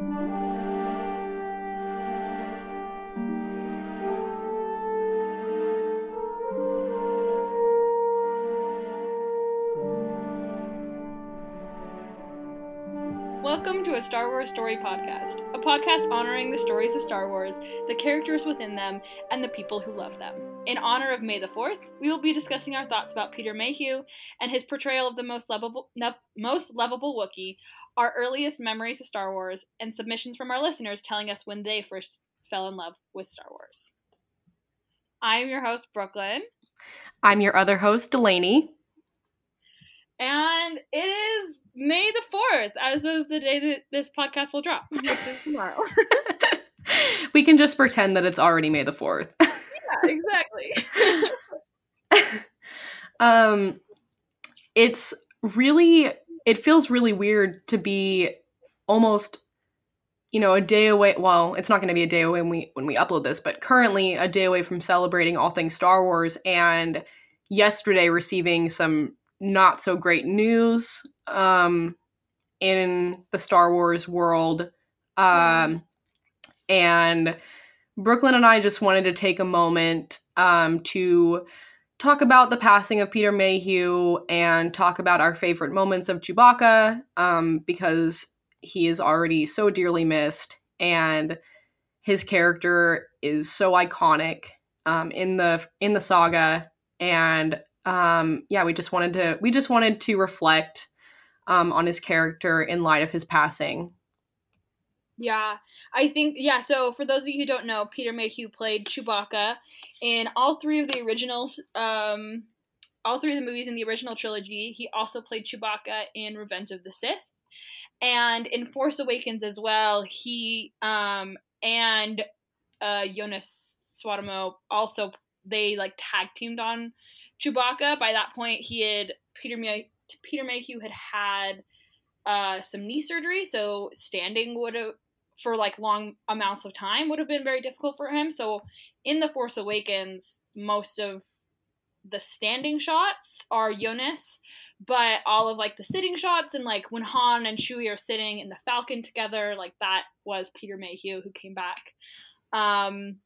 Welcome to a Star Wars Story Podcast, a podcast honoring the stories of Star Wars, the characters within them, and the people who love them. In honor of May the 4th, we will be discussing our thoughts about Peter Mayhew and his portrayal of the most lovable, no, most lovable Wookiee, our earliest memories of Star Wars, and submissions from our listeners telling us when they first fell in love with Star Wars. I'm your host, Brooklyn. I'm your other host, Delanie. And it is May the 4th, as of the day that this podcast will drop, which is tomorrow. we can just pretend that it's already May the 4th. yeah, exactly. um, it's really, it feels really weird to be almost you know a day away well it's not going to be a day away when we when we upload this but currently a day away from celebrating all things star wars and yesterday receiving some not so great news um, in the Star Wars world. Um, and Brooklyn and I just wanted to take a moment um, to talk about the passing of Peter Mayhew and talk about our favorite moments of Chewbacca um, because he is already so dearly missed and his character is so iconic um, in the in the saga and um, yeah, we just wanted to we just wanted to reflect um, on his character in light of his passing. Yeah, I think yeah. So for those of you who don't know, Peter Mayhew played Chewbacca in all three of the originals. Um, all three of the movies in the original trilogy. He also played Chewbacca in Revenge of the Sith, and in Force Awakens as well. He um, and uh, Joonas Suotamo also they like tag teamed on Chewbacca. By that point, he had Peter May- Peter Mayhew had had uh, some knee surgery, so standing would have for like long amounts of time would have been very difficult for him. So in the Force Awakens, most of the standing shots are Joonas, but all of like the sitting shots and like when Han and Chewie are sitting in the Falcon together, like that was Peter Mayhew who came back. Um,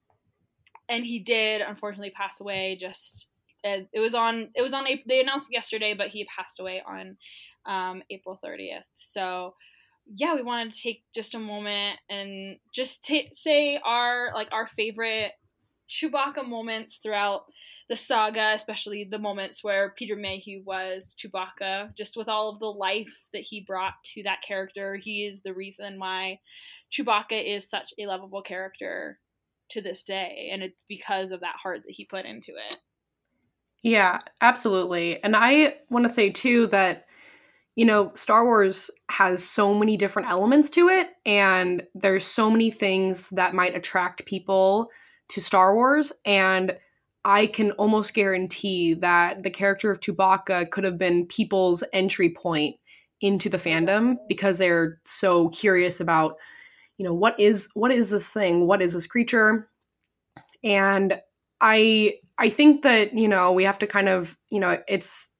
and he did unfortunately pass away just it was on it was on they announced yesterday but he passed away on um, april 30th so yeah we wanted to take just a moment and just t- say our like our favorite chewbacca moments throughout the saga especially the moments where peter mayhew was chewbacca just with all of the life that he brought to that character he is the reason why chewbacca is such a lovable character to this day and it's because of that heart that he put into it yeah, absolutely. And I want to say too that you know, Star Wars has so many different elements to it and there's so many things that might attract people to Star Wars and I can almost guarantee that the character of Chewbacca could have been people's entry point into the fandom because they're so curious about you know what is what is this thing? What is this creature? And i I think that you know we have to kind of you know it's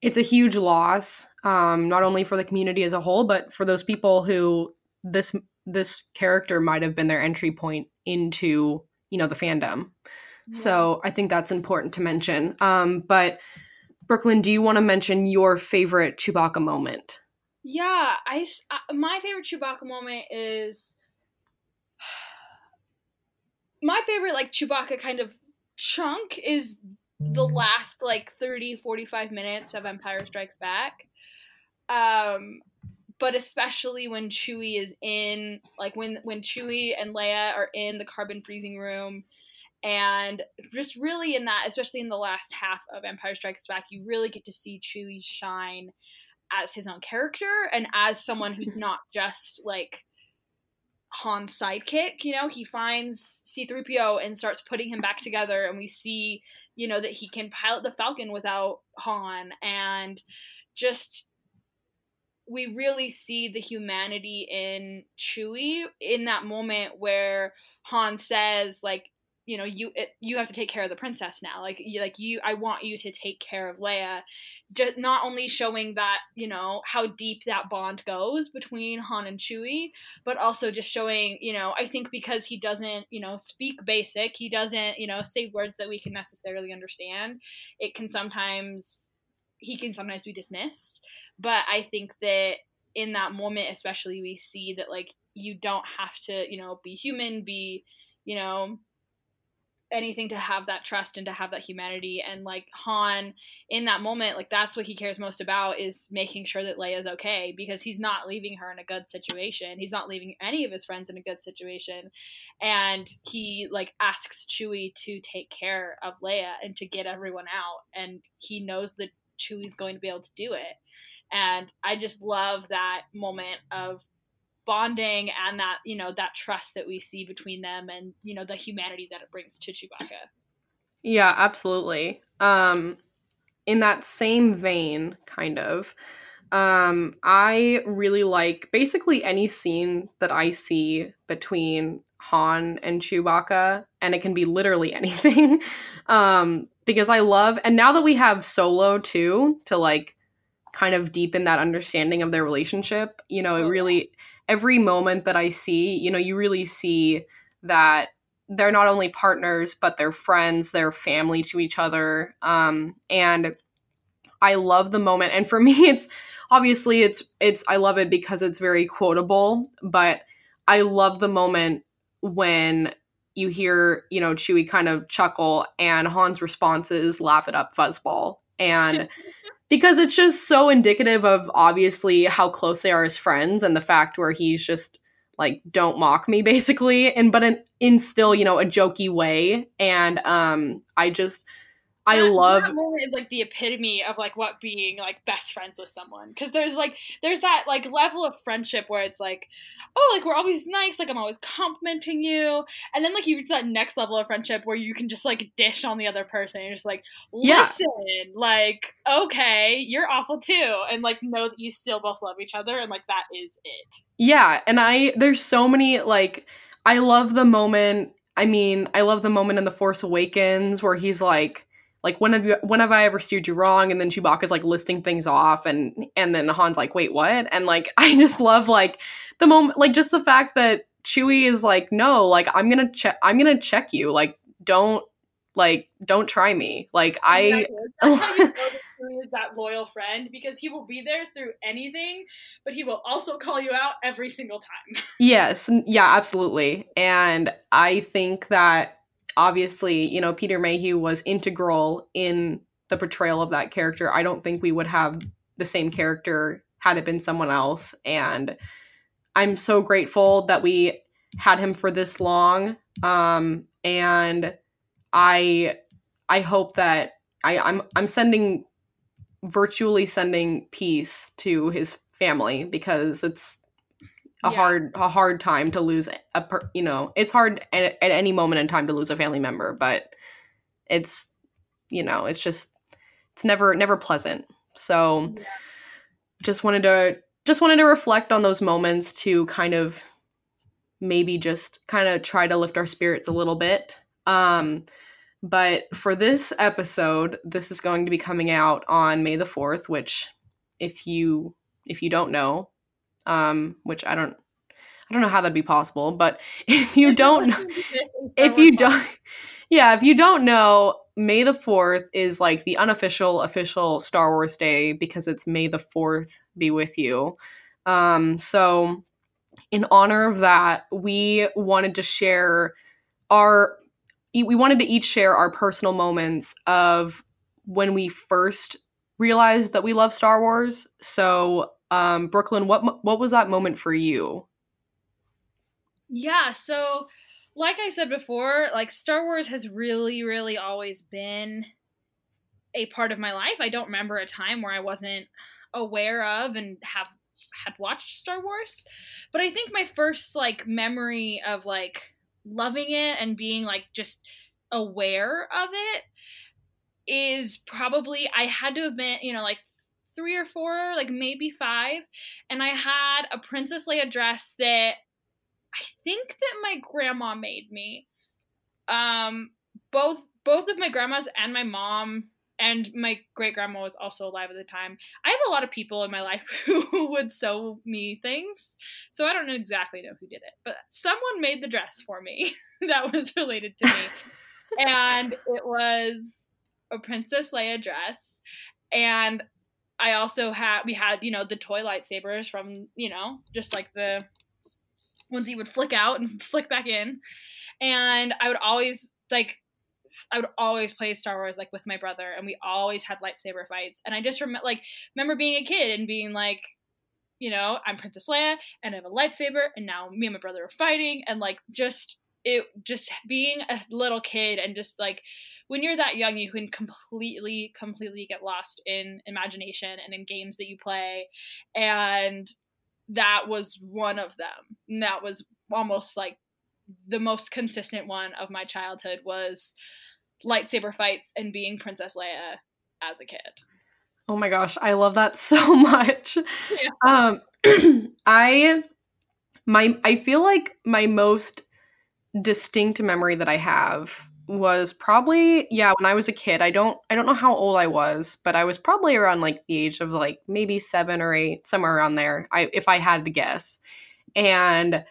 it's a huge loss, um, not only for the community as a whole, but for those people who this this character might have been their entry point into you know the fandom. Yeah. So I think that's important to mention. Um, but Brooklyn, do you want to mention your favorite Chewbacca moment? Yeah, I uh, my favorite Chewbacca moment is my favorite like Chewbacca kind of chunk is the mm. last like 30 45 minutes of empire strikes back um but especially when chewie is in like when when chewie and leia are in the carbon freezing room and just really in that especially in the last half of empire strikes back you really get to see chewie shine as his own character and as someone who's not just like Han's sidekick. You know, he finds C3PO and starts putting him back together, and we see, you know, that he can pilot the Falcon without Han, and just we really see the humanity in Chewie in that moment where Han says, like, you know you it, you have to take care of the princess now. Like you like you i want you to take care of leia. Just not only showing that you know how deep that bond goes between han and chewie but also just showing you know i think because he doesn't you know speak basic he doesn't you know say words that we can necessarily understand it can sometimes he can sometimes be dismissed. But i think that in that moment especially we see that like you don't have to you know be human be you know anything to have that trust and to have that humanity. And like Han in that moment like that's what he cares most about is making sure that Leia's okay because he's not leaving her in a good situation. He's not leaving any of his friends in a good situation. And he like asks Chewie to take care of Leia and to get everyone out. And he knows that Chewie's going to be able to do it. And I just love that moment of bonding and that you know that trust that we see between them and you know the humanity that it brings to Chewbacca. Yeah, absolutely. Um in that same vein kind of um I really like basically any scene that I see between Han and Chewbacca and it can be literally anything. um because I love and now that we have Solo too to like kind of deepen that understanding of their relationship, you know, it oh, really every moment that I see, you know, you really see that they're not only partners, but they're friends, they're family to each other. Um, and I love the moment. And for me, it's obviously it's it's I love it because it's very quotable, but I love the moment when you hear, you know, Chewie kind of chuckle and Han's response is laugh it up fuzzball. And because it's just so indicative of obviously how close they are as friends and the fact where he's just like don't mock me basically and but in, in still you know a jokey way. And um i just I that, love that moment is like the epitome of like what being like best friends with someone. Because there's like there's that like level of friendship where it's like oh like we're always nice like I'm always complimenting you. And then like you reach that next level of friendship where you can just like dish on the other person. And you're just like listen yeah. like okay you're awful too. And like know that you still both love each other and like that is it. Yeah and I there's so many like I love the moment I mean I love the moment in the Force Awakens where he's like like when have you when have I ever steered you wrong? And then Chewbacca's like listing things off and and then Han's like, wait, what? And like I just love like the moment like just the fact that Chewie is like, no, like I'm gonna check I'm gonna check you. Like don't like don't try me. Like I exactly. Chewie is that loyal friend because he will be there through anything, but he will also call you out every single time. Yes, yeah, absolutely. And I think that obviously, you know, Peter Mayhew was integral in the portrayal of that character. I don't think we would have the same character had it been someone else. And I'm so grateful that we had him for this long. Um, and I I hope that I, I'm I'm sending virtually sending peace to his family because it's a yeah. hard a hard time to lose a per, you know it's hard at, at any moment in time to lose a family member but it's you know it's just it's never never pleasant so yeah. just wanted to just wanted to reflect on those moments to kind of maybe just kind of try to lift our spirits a little bit um but for this episode this is going to be coming out on may the 4th which if you if you don't know um, which I don't I don't know how that'd be possible, but if you don't know, if you don't yeah, if you don't know, May the 4th is like the unofficial official Star Wars day because it's May the 4th be with you. Um, so in honor of that, we wanted to share our we wanted to each share our personal moments of when we first realized that we love Star Wars. So um, Brooklyn, what what was that moment for you? Yeah, so like I said before, like Star Wars has really, really always been a part of my life. I don't remember a time where I wasn't aware of and have had watched Star Wars. But I think my first like memory of like loving it and being like just aware of it is probably I had to have been, you know, like three or four, like maybe five, and I had a Princess Leia dress that I think that my grandma made me. um, both both of my grandmas and my mom and my great grandma was also alive at the time. I have a lot of people in my life who would sew me things, so I don't know exactly know who did it, but someone made the dress for me that was related to me, and it was a Princess Leia dress, and I also had we had you know the toy lightsabers from you know just like the ones you would flick out and flick back in, and I would always like I would always play Star Wars like with my brother, and we always had lightsaber fights. And I just remember like remember being a kid and being like, you know, I'm Princess Leia and I have a lightsaber, and now me and my brother are fighting, and like just it just being a little kid and just like when you're that young you can completely completely get lost in imagination and in games that you play and that was one of them and that was almost like the most consistent one of my childhood was lightsaber fights and being Princess Leia as a kid. Oh my gosh, I love that so much. Yeah. Um I my I feel like my most distinct memory that I have was probably yeah, when I was a kid. I don't I don't know how old I was, but I was probably around like the age of like maybe 7 or 8, somewhere around there. I if I had to guess. And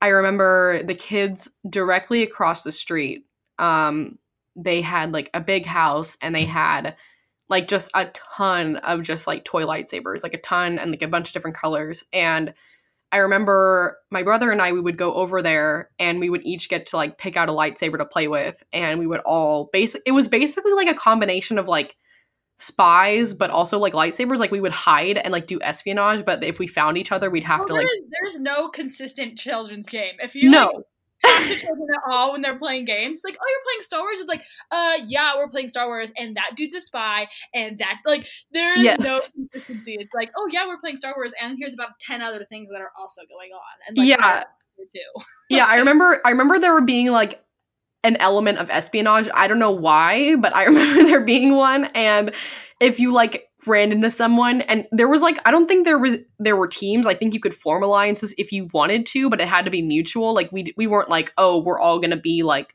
I remember the kids directly across the street. Um, they had like a big house and they had like just a ton of just like toy lightsabers, like a ton and like a bunch of different colors. And I remember my brother and I, we would go over there and we would each get to like pick out a lightsaber to play with. And we would all basic, it was basically like a combination of like spies, but also like lightsabers. Like we would hide and like do espionage, but if we found each other, we'd have well, to like. There's, there's no consistent children's game. If you no. Like, talk to children at all when they're playing games, like, oh, you're playing Star Wars. It's like, uh, yeah, we're playing Star Wars, and that dude's a spy, and that like there's yes. no consistency. It's like, oh yeah, we're playing Star Wars, and here's about ten other things that are also going on, and like, yeah. Too. yeah, I remember. I remember there were being like an element of espionage. I don't know why, but I remember there being one. And if you like ran into someone and there was like I don't think there was there were teams. I think you could form alliances if you wanted to, but it had to be mutual. Like we we weren't like, "Oh, we're all to be like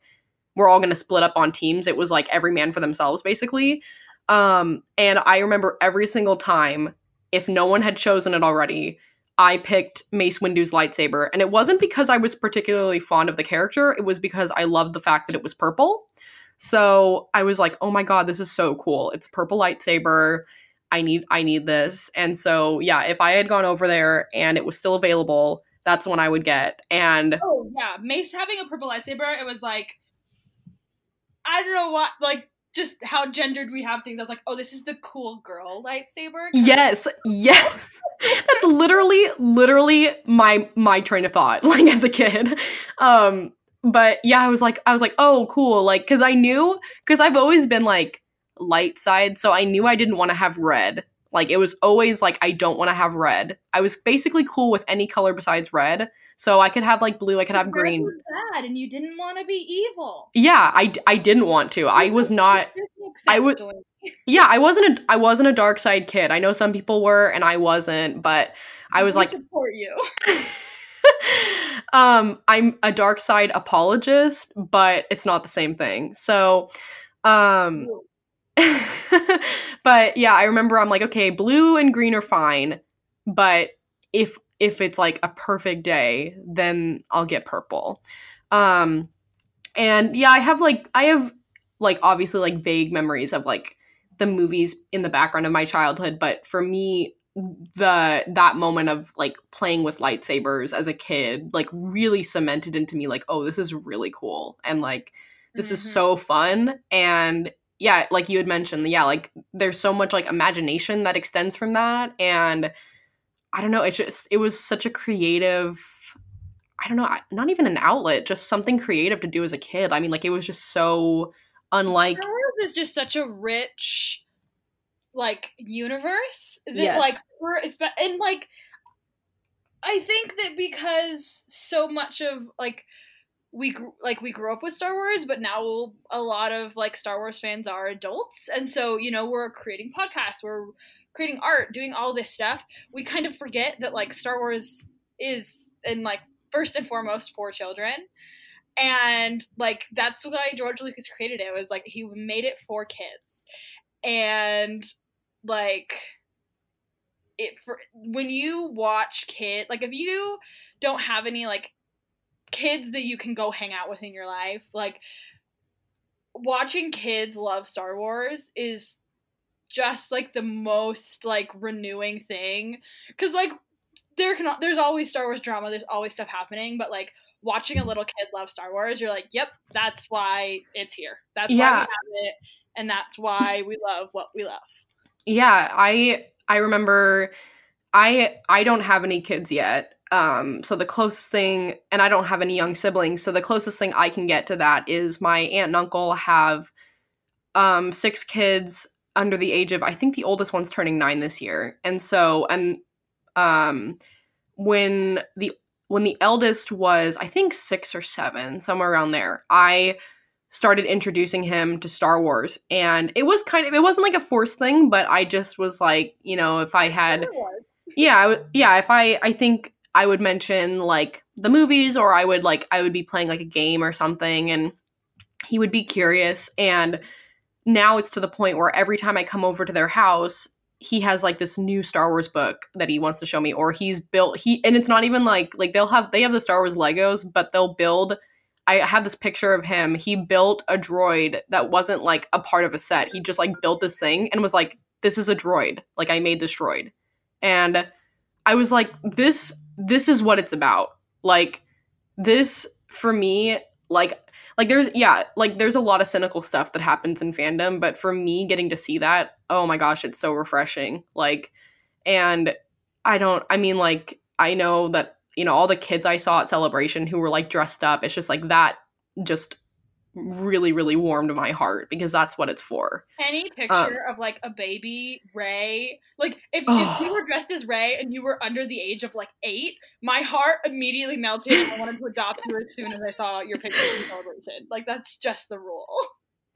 we're all to split up on teams." It was like every man for themselves basically. Um and I remember every single time if no one had chosen it already, I picked Mace Windu's lightsaber. And it wasn't because I was particularly fond of the character, it was because I loved the fact that it was purple. So I was like, oh my god, this is so cool. It's purple lightsaber. I need I need this. And so yeah, if I had gone over there and it was still available, that's when I would get. And Oh yeah, Mace having a purple lightsaber, it was like I don't know what like just how gendered we have things. I was like, oh, this is the cool girl lightsaber. Yes, yes. That's literally, literally my my train of thought, like as a kid. Um, but yeah, I was like, I was like, oh, cool, like because I knew because I've always been like light side, so I knew I didn't want to have red. Like it was always like I don't want to have red. I was basically cool with any color besides red. So I could have like blue, I could have green. Bad, and you didn't want to be evil. Yeah, I, I didn't want to. I was not. I was. Yeah, I wasn't a I wasn't a dark side kid. I know some people were, and I wasn't. But I was like support you. um, I'm a dark side apologist, but it's not the same thing. So, um, but yeah, I remember I'm like, okay, blue and green are fine, but if if it's like a perfect day, then I'll get purple. Um and yeah, I have like I have like obviously like vague memories of like the movies in the background of my childhood, but for me the that moment of like playing with lightsabers as a kid like really cemented into me like oh this is really cool and like this mm-hmm. is so fun and yeah like you had mentioned yeah like there's so much like imagination that extends from that and I don't know. It just it was such a creative. I don't know. Not even an outlet, just something creative to do as a kid. I mean, like it was just so unlike. Star Wars is just such a rich, like universe that yes. like for and like I think that because so much of like we like we grew up with Star Wars, but now a lot of like Star Wars fans are adults, and so you know we're creating podcasts, we're creating art, doing all this stuff, we kind of forget that like Star Wars is and like first and foremost for children. and like that's why George Lucas created it was like he made it for kids. And like it for when you watch kid like if you don't have any like kids that you can go hang out with in your life like watching kids love Star Wars is just like the most like renewing thing cuz like there can there's always Star Wars drama there's always stuff happening but like watching a little kid love Star Wars you're like yep that's why it's here that's Yeah. why we have it and that's why we love what we love Yeah, I I remember I I don't have any kids yet. Um so the closest thing and I don't have any young siblings, so the closest thing I can get to that is my aunt and uncle have um six kids under the age of I think the oldest one's turning 9 this year. And so and um when the when the eldest was I think 6 or 7, somewhere around there. I started introducing him to Star Wars and it was kind of it wasn't like a forced thing but I just was like you know if I had yeah I yeah if I I think I would mention like the movies or I would like I would be playing like a game or something and he would be curious and now it's to the point where every time I come over to their house he has like this new Star Wars book that he wants to show me or he's built he and it's not even like like they'll have they have the Star Wars Legos but they'll build I have this picture of him. He built a droid that wasn't like a part of a set. He just like built this thing and was like, "This is a droid. Like I made this droid." And I was like, "This this is what it's about." Like this for me, like like there's yeah, like there's a lot of cynical stuff that happens in fandom, but for me getting to see that, oh my gosh, it's so refreshing. Like and I don't I mean like I know that you know all the kids I saw at celebration who were like dressed up. It's just like that just really really warmed my heart because that's what it's for. Any um, picture of like a baby Rey, like if, if Oh. you were dressed as Rey and you were under the age of like eight, my heart immediately melted. and I wanted to adopt you as soon as I saw your picture in celebration. Like that's just the rule.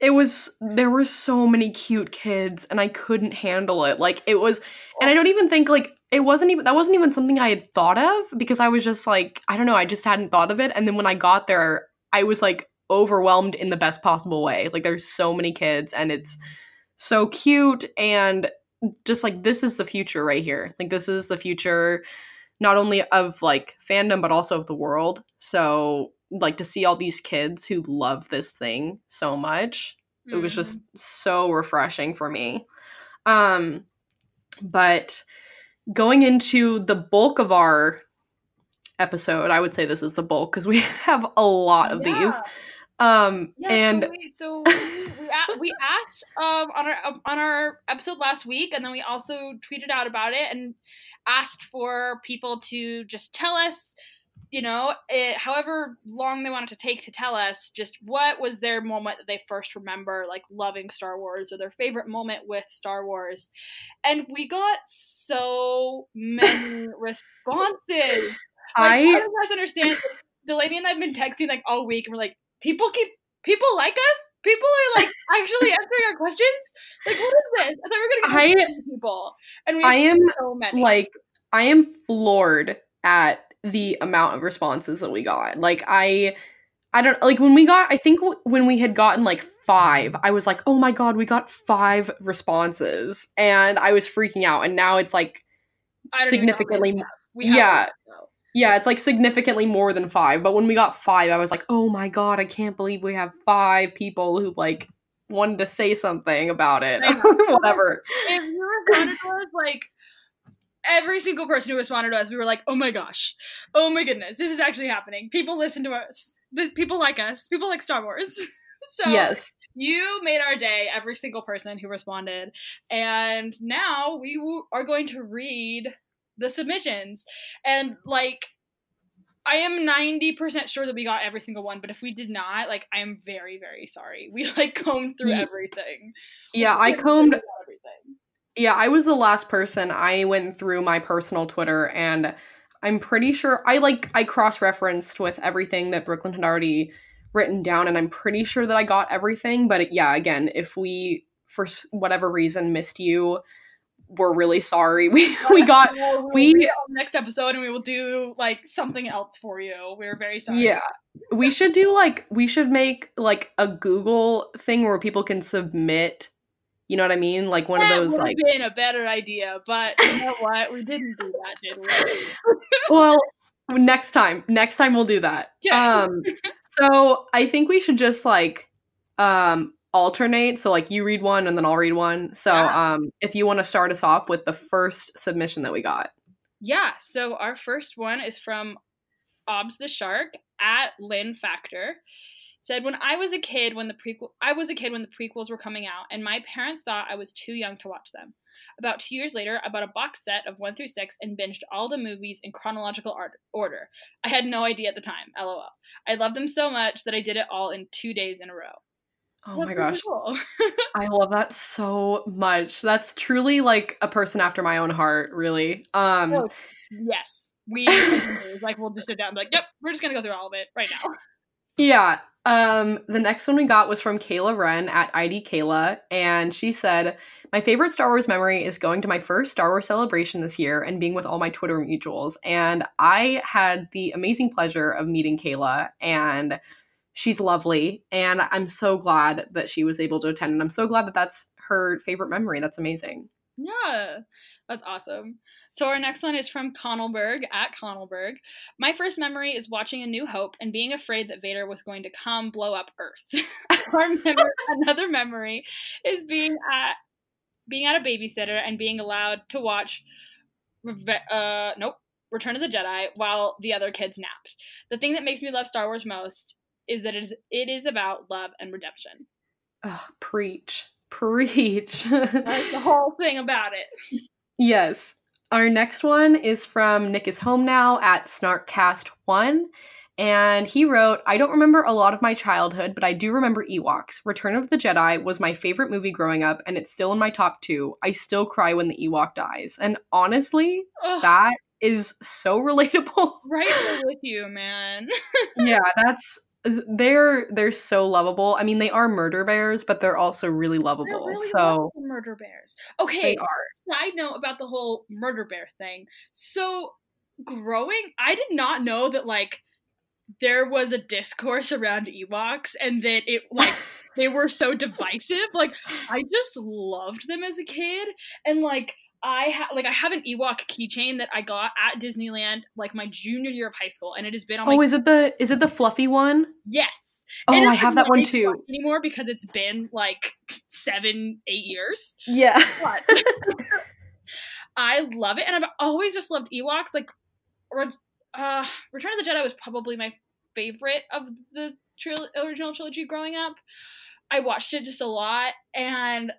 It was there were so many cute kids and I couldn't handle it. Like it was and I don't even think like it wasn't even that wasn't even something I had thought of because I was just like I don't know, I just hadn't thought of it and then when I got there I was like overwhelmed in the best possible way. Like there's so many kids and it's so cute and just like this is the future right here. Like this is the future not only of like fandom but also of the world. So like to see all these kids who love this thing so much it was just so refreshing for me um but going into the bulk of our episode i would say this is the bulk because we have a lot of Yeah. these um Yes, and so we, so we, we, asked um, on our on our episode last week, and then we also tweeted out about it and asked for people to just tell us, you know, it, however long they wanted to take to tell us, just what was their moment that they first remember, like loving Star Wars, or their favorite moment with Star Wars, and we got so many responses. Like, i I don't understand. Delanie and I've been texting like all week, and we're like, people keep people like us. People are like actually answering our questions. Like, what is this? I thought we were gonna get I, people, and we I am, so many. like i am floored at the amount of responses that we got like i i don't like when we got i think w- when we had gotten like five i was like oh my god we got five responses and i was freaking out and now it's like I don't even know how significantly many we have. We have yeah. A lot, though. Yeah, it's like significantly more than five. But when we got five, I was like, oh my god, I can't believe we have five people who like wanted to say something about it. Whatever. If you responded to us, like every single person who responded to us, we were like, oh my gosh, oh my goodness, this is actually happening. People listen to us. The, people like us. People like Star Wars. so yes. you made our day every single person who responded and now we w- are going to read the submissions. And like i am 90% sure that we got every single one but if we did not like i am very very sorry. We like combed through everything. Yeah, I combed everything. Yeah, I was the last person. I went through my personal Twitter and I'm pretty sure I like I cross-referenced with everything that Brooklyn had already written down and I'm pretty sure that I got everything, but yeah, again, if we for whatever reason missed you, we're really sorry. We we got we- next episode and we will do like something else for you. We're very sorry. yeah. We should do like we should make like a Google thing where people can submit. You know what I mean? Like one that of those like been a better idea, but you know what? We didn't do that, did we? well next time next time we'll do that Okay. um so i think we should just like um alternate so like you read one and then i'll read one so Yeah. um if you want to start us off with the first submission that we got Yeah, so our first one is from Obs the Shark at Lynn Factor. Said when I was a kid when the prequel I was a kid when the prequels were coming out and my parents thought I was too young to watch them. About 2 years later, I bought a box set of 1 through 6 and binged all the movies in chronological art- order. I had no idea at the time. LOL. I loved them so much that I did it all in 2 days in a row. Oh my gosh cool. i love that so much that's truly like a person after my own heart really um Oh, yes. We like we'll just sit down and be like, "Yep, we're just going to go through all of it right now." Yeah. Um, the next one we got was from Kayla Wren at ID Kayla, and she said, My favorite Star Wars memory is going to my first Star Wars celebration this year and being with all my Twitter mutuals. And I had the amazing pleasure of meeting Kayla, and she's lovely. And I'm so glad that she was able to attend. And I'm so glad that that's her favorite memory. That's amazing. Yeah, that's awesome. So our next one is from Connellberg at Connellberg. My first memory is watching A New Hope and being afraid that Vader was going to come blow up Earth. Our another memory is being at being at a babysitter and being allowed to watch uh nope Return of the Jedi while the other kids napped. The thing that makes me love Star Wars most is that it is it is about love and redemption. Ugh, preach. Preach. That's the whole thing about it. Yes. Our next one is from Nick is Home Now at SnarkCast1. And he wrote, I don't remember a lot of my childhood, but I do remember Ewoks. Return of the Jedi was my favorite movie growing up, and it's still in my top two. I still cry when the Ewok dies. And honestly, Ugh, that is so relatable. right with you, man. yeah, that's they're they're so lovable. I mean, they are murder bears, but they're also really lovable. really so murder bears. Okay, side note about the whole murder bear thing. So, growing, I did not know that like there was a discourse around Ewoks and that it like they were so divisive. Like, I just loved them as a kid, and like. I ha- like I have an Ewok keychain that I got at Disneyland like my junior year of high school, and it has been on my Oh, is it the is it the fluffy one? yes. Oh, And I have that one too. anymore because it's been like seven, eight years. Yeah. But I love it, and I've always just loved Ewoks. Like, uh, Return of the Jedi was probably my favorite of the tril- original trilogy growing up. I watched it just a lot, and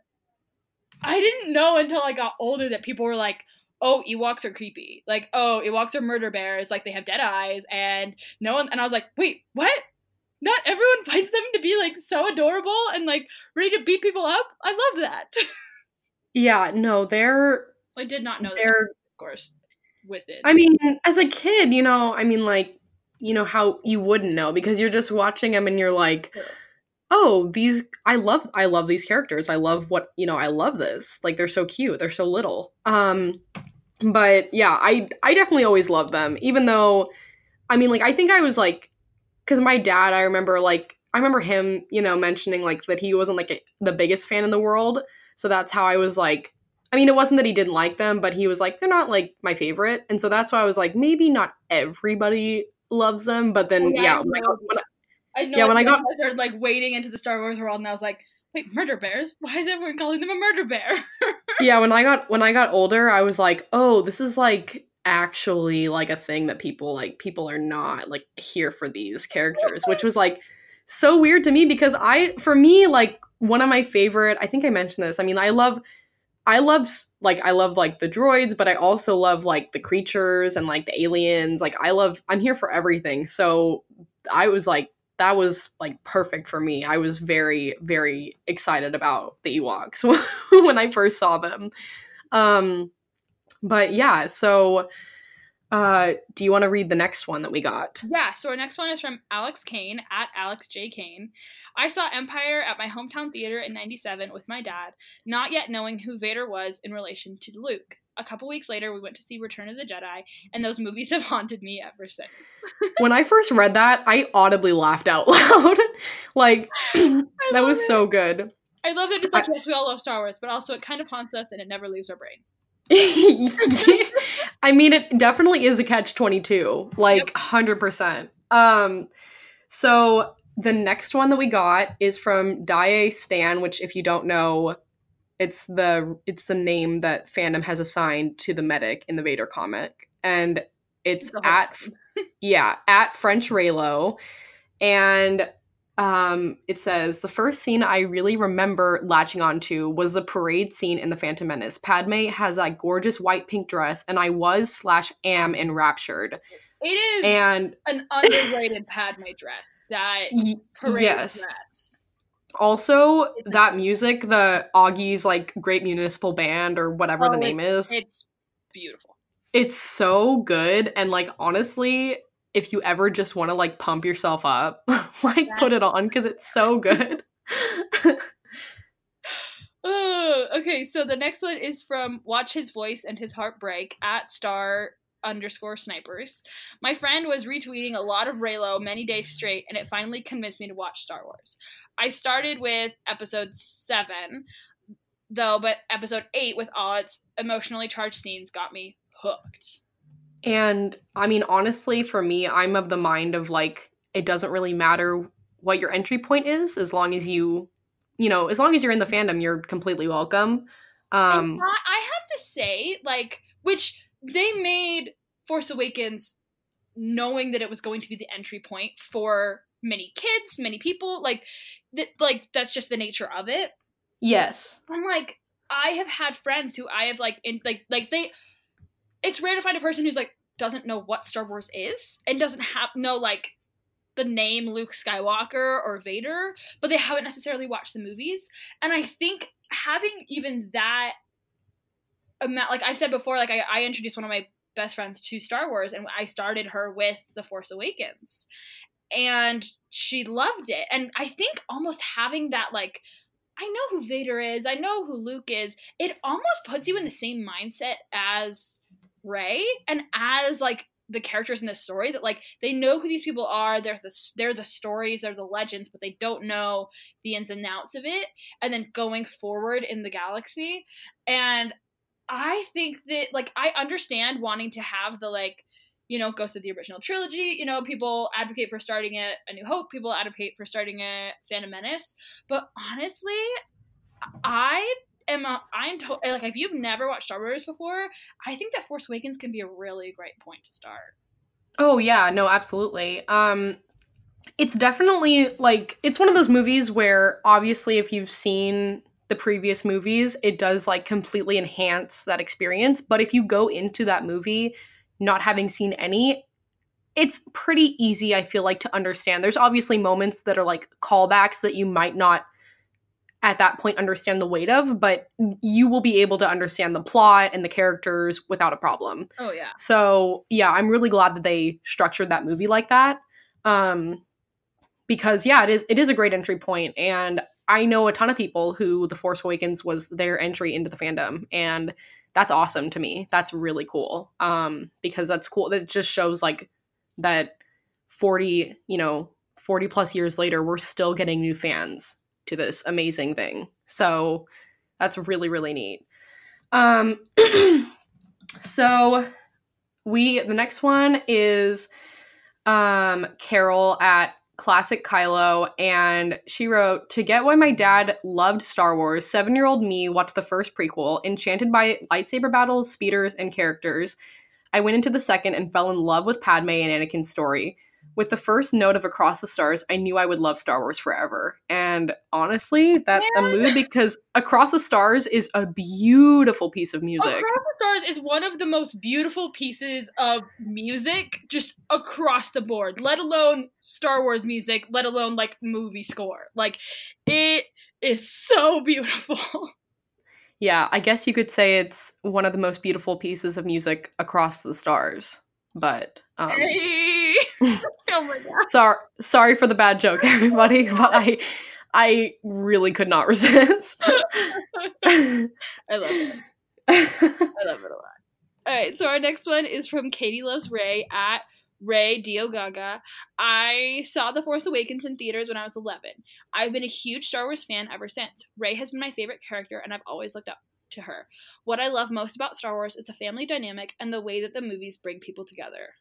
I didn't know until I got older that people were like, "Oh, Ewoks are creepy." Like, "Oh, Ewoks are murder bears. Like they have dead eyes." And no one, and I was like, "Wait, what?" Not everyone finds them to be like so adorable and like ready to beat people up. I love that. Yeah, no, they're I did not know they're of course, with it. I mean, as a kid, you know, I mean like, you know how you wouldn't know because you're just watching them and you're like. "Oh, these I love I love these characters. I love what, you know, I love this. Like they're so cute. They're so little." Um but yeah, I I definitely always loved them even though I mean like I think I was like cuz my dad, I remember like I remember him, you know, mentioning like that he wasn't like a, the biggest fan in the world. So that's how I was like I mean, it wasn't that he didn't like them, but he was like, they're not like my favorite. And so that's why I was like, maybe not everybody loves them. But then, Oh, yeah, yeah, when I know. got, when I, know Yeah, when I got- I started like wading into the Star Wars world, and I was like, "Wait, murder bears? Why is everyone calling them a murder bear?" yeah, when I got when I got older, I was like, oh, this is like actually like a thing that people like. People are not like here for these characters, which was like so weird to me because I, for me, like one of my favorite. I think I mentioned this. I mean, I love. I love like I love like the droids, but I also love like the creatures and like the aliens. Like I love I'm here for everything. So I was like that was like perfect for me. I was very very excited about the Ewoks when I first saw them. Um but yeah, so Uh, do you want to read the next one that we got? Yeah, so our next one is from Alex Kane at Alex J. Kane. I saw Empire at my hometown theater in 97 with my dad, not yet knowing who Vader was in relation to Luke. A couple weeks later, we went to see Return of the Jedi, and those movies have haunted me ever since. when I first read that, I audibly laughed out loud. like, that was it. so good. I love that it's like, yes, we all love Star Wars, but also it kind of haunts us and it never leaves our brain. I mean, it definitely is a catch 22, like yep. 100%. Um, so the next one that we got is from Dae Stan, which if you don't know, it's the it's the name that fandom has assigned to the medic in the Vader comic. And it's at yeah, at French Reylo, And um, it says the first scene I really remember latching onto was the parade scene in the Phantom Menace. Padme has that gorgeous white pink dress, and I was slash am enraptured. It is and an underrated Padme dress. That parade yes. dress. Also, that music, the Augie's like Great Municipal Band or whatever oh, the name is. It's beautiful. It's so good, and like honestly, if you ever just want to like pump yourself up, like yeah. put it on because it's so good. oh, okay, so the next one is from Watch His Voice and His Heartbreak at Star underscore snipers. My friend was retweeting a lot of Reylo many days straight, and it finally convinced me to watch Star Wars. I started with episode seven, though, but episode eight, with all its emotionally charged scenes, got me hooked. And I mean, honestly, for me, I'm of the mind of like, it doesn't really matter what your entry point is as long as you, you know, as long as you're in the fandom, you're completely welcome. Um, I have to say, like, which they made Force Awakens knowing that it was going to be the entry point for many kids, many people, like, that, like that's just the nature of it. Yes. I'm like, I have had friends who I have like, in like, like they it's rare to find a person who's like doesn't know what Star Wars is and doesn't have know like the name Luke Skywalker or Vader, but they haven't necessarily watched the movies. And I think having even that amount, like I've said before, like I, I introduced one of my best friends to Star Wars, and I started her with The Force Awakens, and she loved it. And I think almost having that like I know who Vader is, I know who Luke is, it almost puts you in the same mindset as Rey and as like the characters in the story that like they know who these people are they're the they're the stories they're the legends but they don't know the ins and outs of it and then going forward in the galaxy and i think that like i understand wanting to have the like you know go through the original trilogy you know people advocate for starting at a new hope people advocate for starting at phantom menace but honestly i am a, I'm to- like if you've never watched Star Wars before, I think that Force Awakens can be a really great point to start. Oh yeah, no, absolutely. Um it's definitely like it's one of those movies where obviously if you've seen the previous movies, it does like completely enhance that experience, but if you go into that movie not having seen any, it's pretty easy I feel like to understand. There's obviously moments that are like callbacks that you might not at that point understand the weight of, but you will be able to understand the plot and the characters without a problem. Oh yeah. So yeah, I'm really glad that they structured that movie like that. Um because yeah, it is it is a great entry point and I know a ton of people who The Force Awakens was their entry into the fandom and that's awesome to me. That's really cool. Um because that's cool. That just shows like that 40, you know, 40 plus years later we're still getting new fans to this amazing thing. So that's really really neat. Um so we the next one is um Carol at classic Kylo and she wrote to get why my dad loved Star Wars 7-year-old me watched the first prequel enchanted by lightsaber battles, speeders and characters. I went into the second and fell in love with Padme and Anakin's story. With the first note of Across the Stars, I knew I would love Star Wars forever. And honestly, that's Man. a mood because Across the Stars is a beautiful piece of music. Across the Stars is one of the most beautiful pieces of music just across the board, let alone Star Wars music, let alone like movie score. Like, it is so beautiful. Yeah, I guess you could say it's one of the most beautiful pieces of music across the stars. but um, Hey. oh my god. sorry sorry for the bad joke, everybody. But I I really could not resist. I love it. I love it a lot. All right, so our next one is from Katie Loves Rey at Rey Dio Gaga. I saw The Force Awakens in theaters when I was 11. I've been a huge Star Wars fan ever since. Rey has been my favorite character, and I've always looked up to her. What I love most about Star Wars is the family dynamic and the way that the movies bring people together.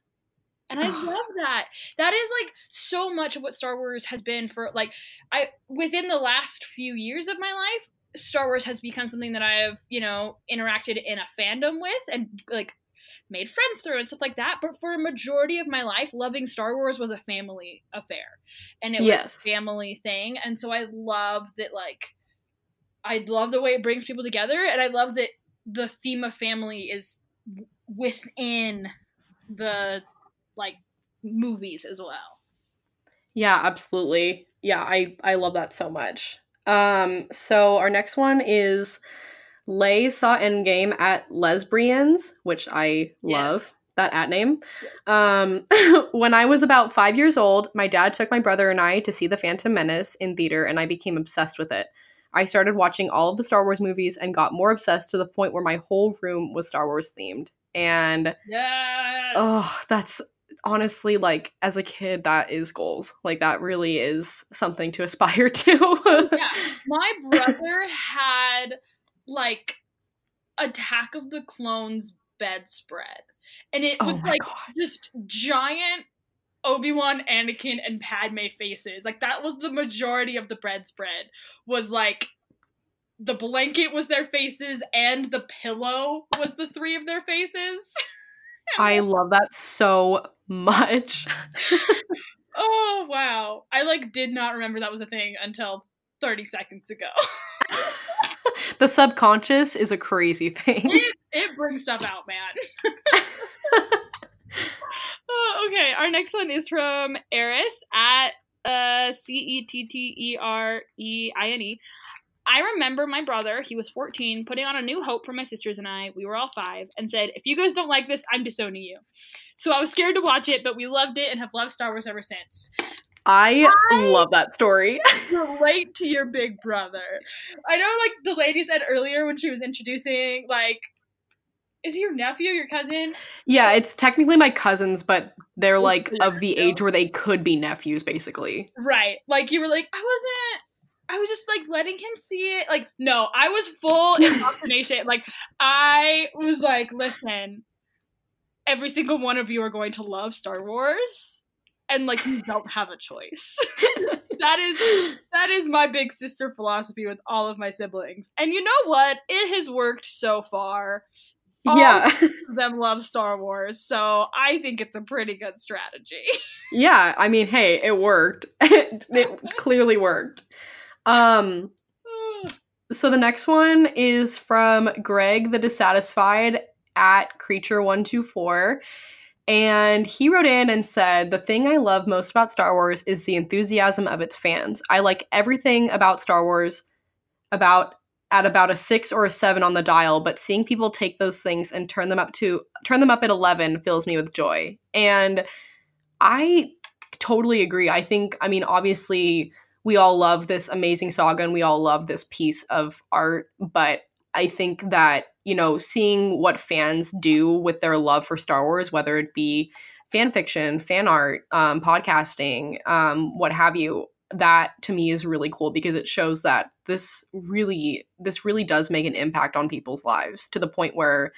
And I love that. That is like so much of what Star Wars has been for like I within the last few years of my life, Star Wars has become something that I have, you know, interacted in a fandom with and like made friends through and stuff like that. But for a majority of my life, loving Star Wars was a family affair. And it Yes. was a family thing. And so I love that like I love the way it brings people together and I love that the theme of family is within the like movies as well. Yeah, absolutely. Yeah, I I love that so much. Um, so our next one is Lay saw Endgame at Lesbians, which I Yeah. love that at name. Um, when I was about five years old, my dad took my brother and I to see The Phantom Menace in theater, and I became obsessed with it. I started watching all of the Star Wars movies and got more obsessed to the point where my whole room was Star Wars themed. And Yeah. oh that's honestly like as a kid that is goals like that really is something to aspire to yeah. My brother had like Attack of the Clones bedspread. And it oh was my like god just giant Obi-Wan, Anakin, and Padme faces. Like that was the majority of the bedspread. Was like the blanket was their faces and the pillow was the three of their faces. i love that so much Oh wow. I like did not remember that was a thing until 30 seconds ago. the subconscious is a crazy thing it, it brings stuff out, man. Uh, okay, our next one is from Eris at uh, C E T T E R E I N E. I remember my brother, he was 14, putting on A New Hope for my sisters and I. We were all five, and said, If you guys don't like this, I'm disowning you. So I was scared to watch it, but we loved it and have loved Star Wars ever since. i love that story relate to your big brother. I know, like the lady said earlier when she was introducing, like, is he your nephew, your cousin? yeah it's technically my cousins but they're like of the age where they could be nephews basically Right. Like you were like, I wasn't. I was just like letting him see it. Like, no, I was full indoctrination. like, I was like, listen, every single one of you are going to love Star Wars, and like you don't have a choice. that is that is my big sister philosophy with all of my siblings. And you know what? It has worked so far. All yeah of them love Star Wars, so I think it's a pretty good strategy. yeah i mean hey it worked it clearly worked um So the next one is from Greg the Dissatisfied at Creature124. And he wrote in and said, The thing I love most about Star Wars is the enthusiasm of its fans. I like everything about Star Wars about at about a six or a seven on the dial, but seeing people take those things and turn them up to turn them up at eleven fills me with joy. And I totally agree. I think, I mean, obviously we all love this amazing saga and we all love this piece of art but i think that you know seeing what fans do with their love for star wars whether it be fan fiction fan art um, podcasting um, what have you that to me is really cool because it shows that this really this really does make an impact on people's lives to the point where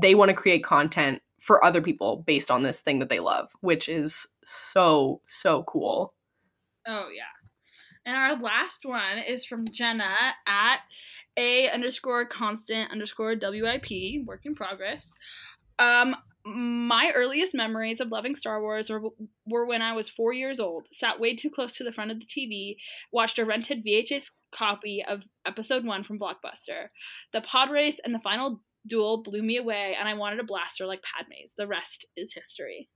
they want to create content for other people based on this thing that they love which is so so cool Oh yeah. And our last one is from Jenna at a underscore constant underscore WIP, work in progress. Um, my earliest memories of loving Star Wars were, were when I was four years old, sat way too close to the front of the TV, watched a rented VHS copy of episode one from Blockbuster. The pod race and the final duel blew me away, and I wanted a blaster like Padme's. The rest is history.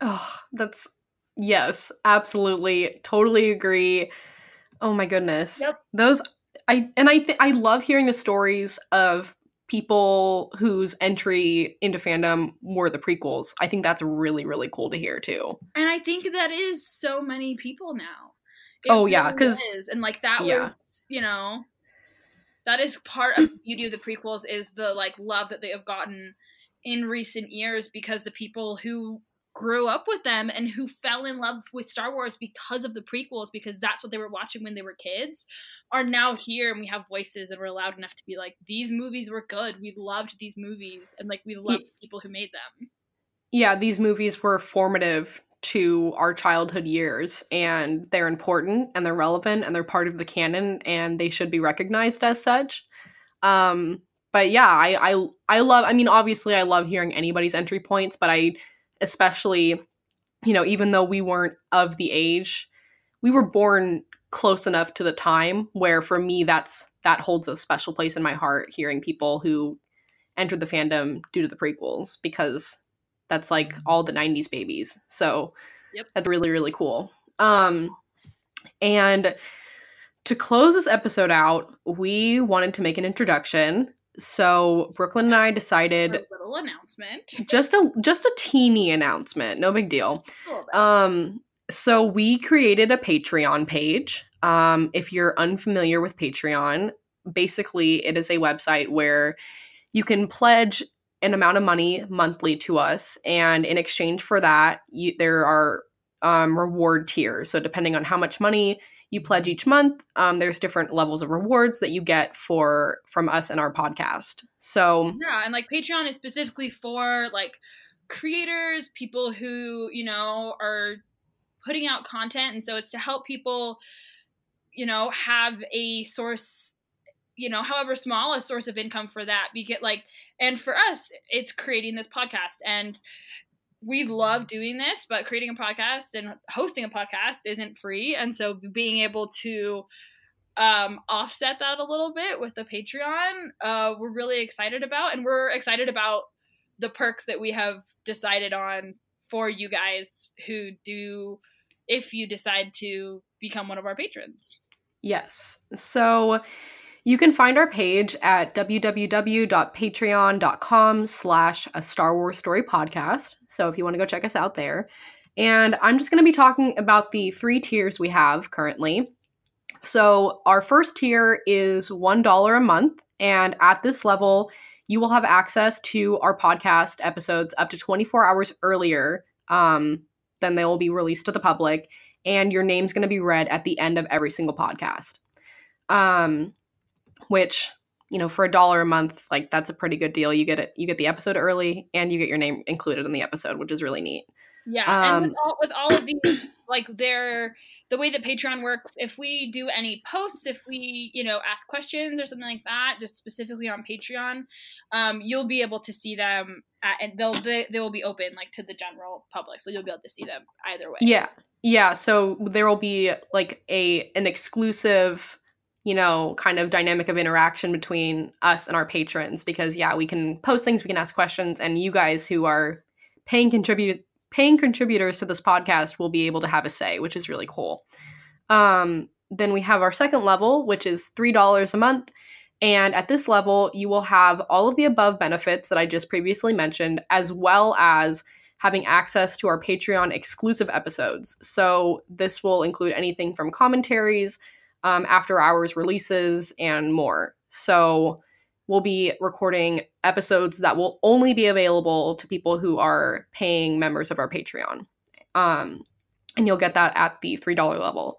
Oh, that's yes, absolutely, totally agree. Oh my goodness, Yep. those I and I th- I love hearing the stories of people whose entry into fandom were the prequels. I think that's really really cool to hear too. And I think that is so many people now. It oh yeah, because and like that yeah. was you know that is part of the beauty of the prequels is the like love that they have gotten in recent years because the people who grew up with them and who fell in love with Star Wars because of the prequels, because that's what they were watching when they were kids, are now here and we have voices and we're loud enough to be like, these movies were good. We loved these movies and like we loved the people who made them. Yeah, these movies were formative to our childhood years and they're important and they're relevant and they're part of the canon and they should be recognized as such. Um but yeah, I I I love I mean obviously I love hearing anybody's entry points, but I especially, you know, even though we weren't of the age, we were born close enough to the time where for me that's that holds a special place in my heart hearing people who entered the fandom due to the prequels because that's like all the 90s babies. So yep. that's really really cool. Um and to close this episode out, we wanted to make an introduction so Brooklyn and I decided a little announcement. Just a just a teeny announcement, no big deal. Um so we created a Patreon page. Um if you're unfamiliar with Patreon, basically it is a website where you can pledge an amount of money monthly to us and in exchange for that, you, there are um, reward tiers. So depending on how much money you pledge each month um, there's different levels of rewards that you get for from us and our podcast. So yeah and like patreon is specifically for like creators people who you know are putting out content and so it's to help people you know have a source you know however small a source of income for that we get like and for us it's creating this podcast and we love doing this, but creating a podcast and hosting a podcast isn't free. And so being able to um, offset that a little bit with the Patreon, uh, we're really excited about. And we're excited about the perks that we have decided on for you guys who do, if you decide to become one of our patrons. Yes. So you can find our page at www.patreon.com slash a Star Wars Story podcast. So if you want to go check us out there. And I'm just going to be talking about the three tiers we have currently. So our first tier is $1 a month. And at this level, you will have access to our podcast episodes up to 24 hours earlier um, than they will be released to the public. And your name's going to be read at the end of every single podcast. Um, which you know for a dollar a month like that's a pretty good deal. You get it you get the episode early and you get your name included in the episode which is really neat. Yeah um, and with all, with all of these like they're the way that patreon works if we do any posts if we you know ask questions or something like that just specifically on patreon um, you'll be able to see them at, and they'll they, they will be open like to the general public. So you'll be able to see them either way. Yeah yeah so there will be like a an exclusive you know, kind of dynamic of interaction between us and our patrons because yeah, we can post things, we can ask questions, and you guys who are paying contribute paying contributors to this podcast will be able to have a say, which is really cool. Um, then we have our second level, which is three dollars a month. And at this level, you will have all of the above benefits that I just previously mentioned, as well as having access to our Patreon exclusive episodes. So, this will include anything from commentaries um, after hours releases, and more. So we'll be recording episodes that will only be available to people who are paying members of our Patreon. Um, and you'll get that at the $3 level.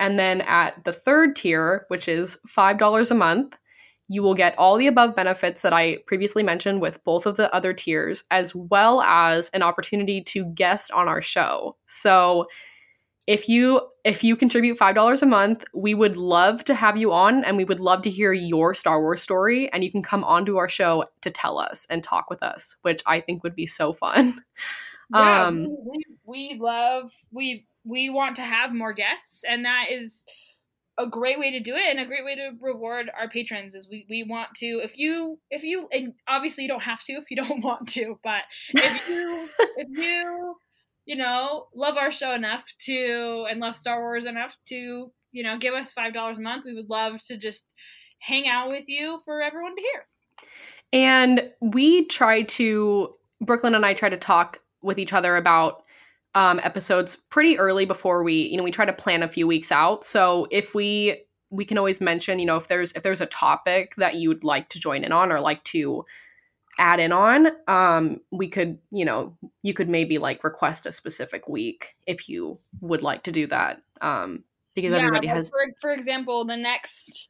And then at the third tier, which is $5 a month, you will get all the above benefits that I previously mentioned with both of the other tiers, as well as an opportunity to guest on our show. So if you if you contribute five dollars a month we would love to have you on and we would love to hear your star wars story. And you can come onto our show to tell us and talk with us which i think would be so fun. Yeah, um we, we love we we want to have more guests and that is a great way to do it and a great way to reward our patrons is we, we want to if you if you and obviously you don't have to if you don't want to but if you if you you know, love our show enough to and love Star Wars enough to, you know, give us five dollars a month, we would love to just hang out with you for everyone to hear. And we try to, Brooklyn and I try to talk with each other about um, episodes pretty early before we, you know, we try to plan a few weeks out. So if we, we can always mention, you know, if there's if there's a topic that you'd like to join in on or like to add in on, um, we could, you know, you could maybe like request a specific week if you would like to do that. Um, because Yeah, everybody has for, for example, the next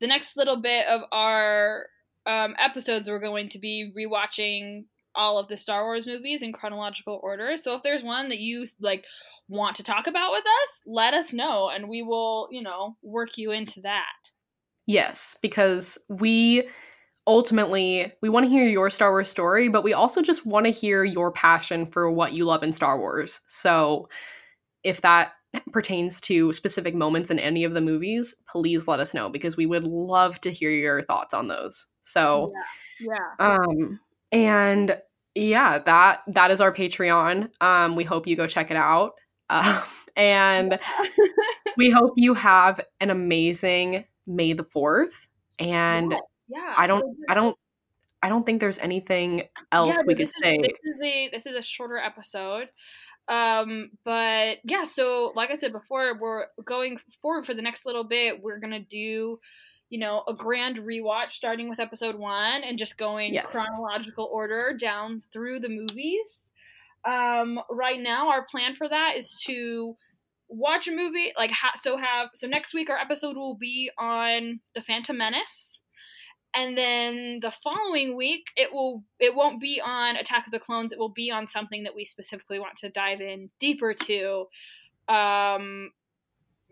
the next little bit of our um, episodes, we're going to be rewatching all of the Star Wars movies in chronological order. So if there's one that you like want to talk about with us, let us know, and we will, you know, work you into that. Yes, because we ultimately we want to hear your Star Wars story, but we also just want to hear your passion for what you love in Star Wars. So if that pertains to specific moments in any of the movies, please let us know because we would love to hear your thoughts on those. So Yeah. um and yeah, that that is our Patreon. Um we hope you go check it out. Uh, and we hope you have an amazing May the 4th and yeah. Yeah. I don't I don't I don't think there's anything else yeah, we could this say. This is a this is a shorter episode. Um, but yeah, so like I said before, we're going forward for the next little bit. We're gonna do, you know, a grand rewatch starting with episode one and just going Yes. chronological order down through the movies. Um, right now, our plan for that is to watch a movie like ha- so have so next week our episode will be on the Phantom Menace and then the following week it will it won't be on attack of the clones. It will be on something that we specifically want to dive in deeper to um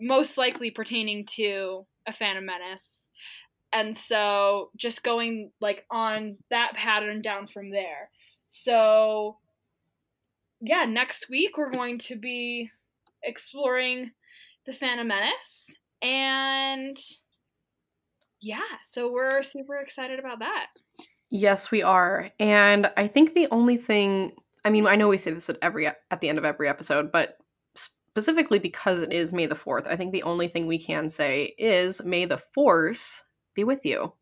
most likely pertaining to a phantom menace. And so just going like on that pattern down from there. So yeah next week we're going to be exploring the phantom menace and yeah, so we're super excited about that. Yes, we are. And I think the only thing I mean, I know we say this at every at the end of every episode, but specifically because it is May the 4th, I think the only thing we can say is may the force be with you.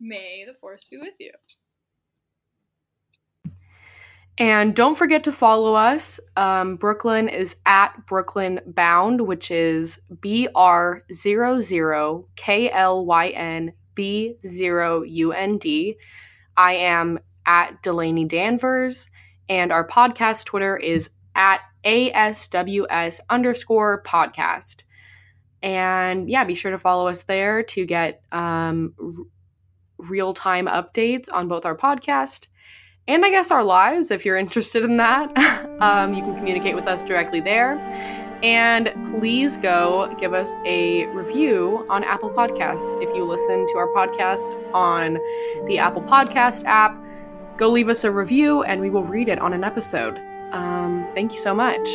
May the force be with you. And don't forget to follow us. Um, Brooklyn is at Brooklyn Bound, which is B R 00 K L Y N B 0 U N D. I am at Delanie Danvers, and our podcast Twitter is at ASWS underscore podcast. And yeah, be sure to follow us there to get um, r- real time updates on both our podcast and I guess our lives if you're interested in that. um, you can communicate with us directly there. And please go give us a review on Apple Podcasts. If you listen to our podcast on the Apple Podcast app, go leave us a review and we will read it on an episode. Um, thank you so much.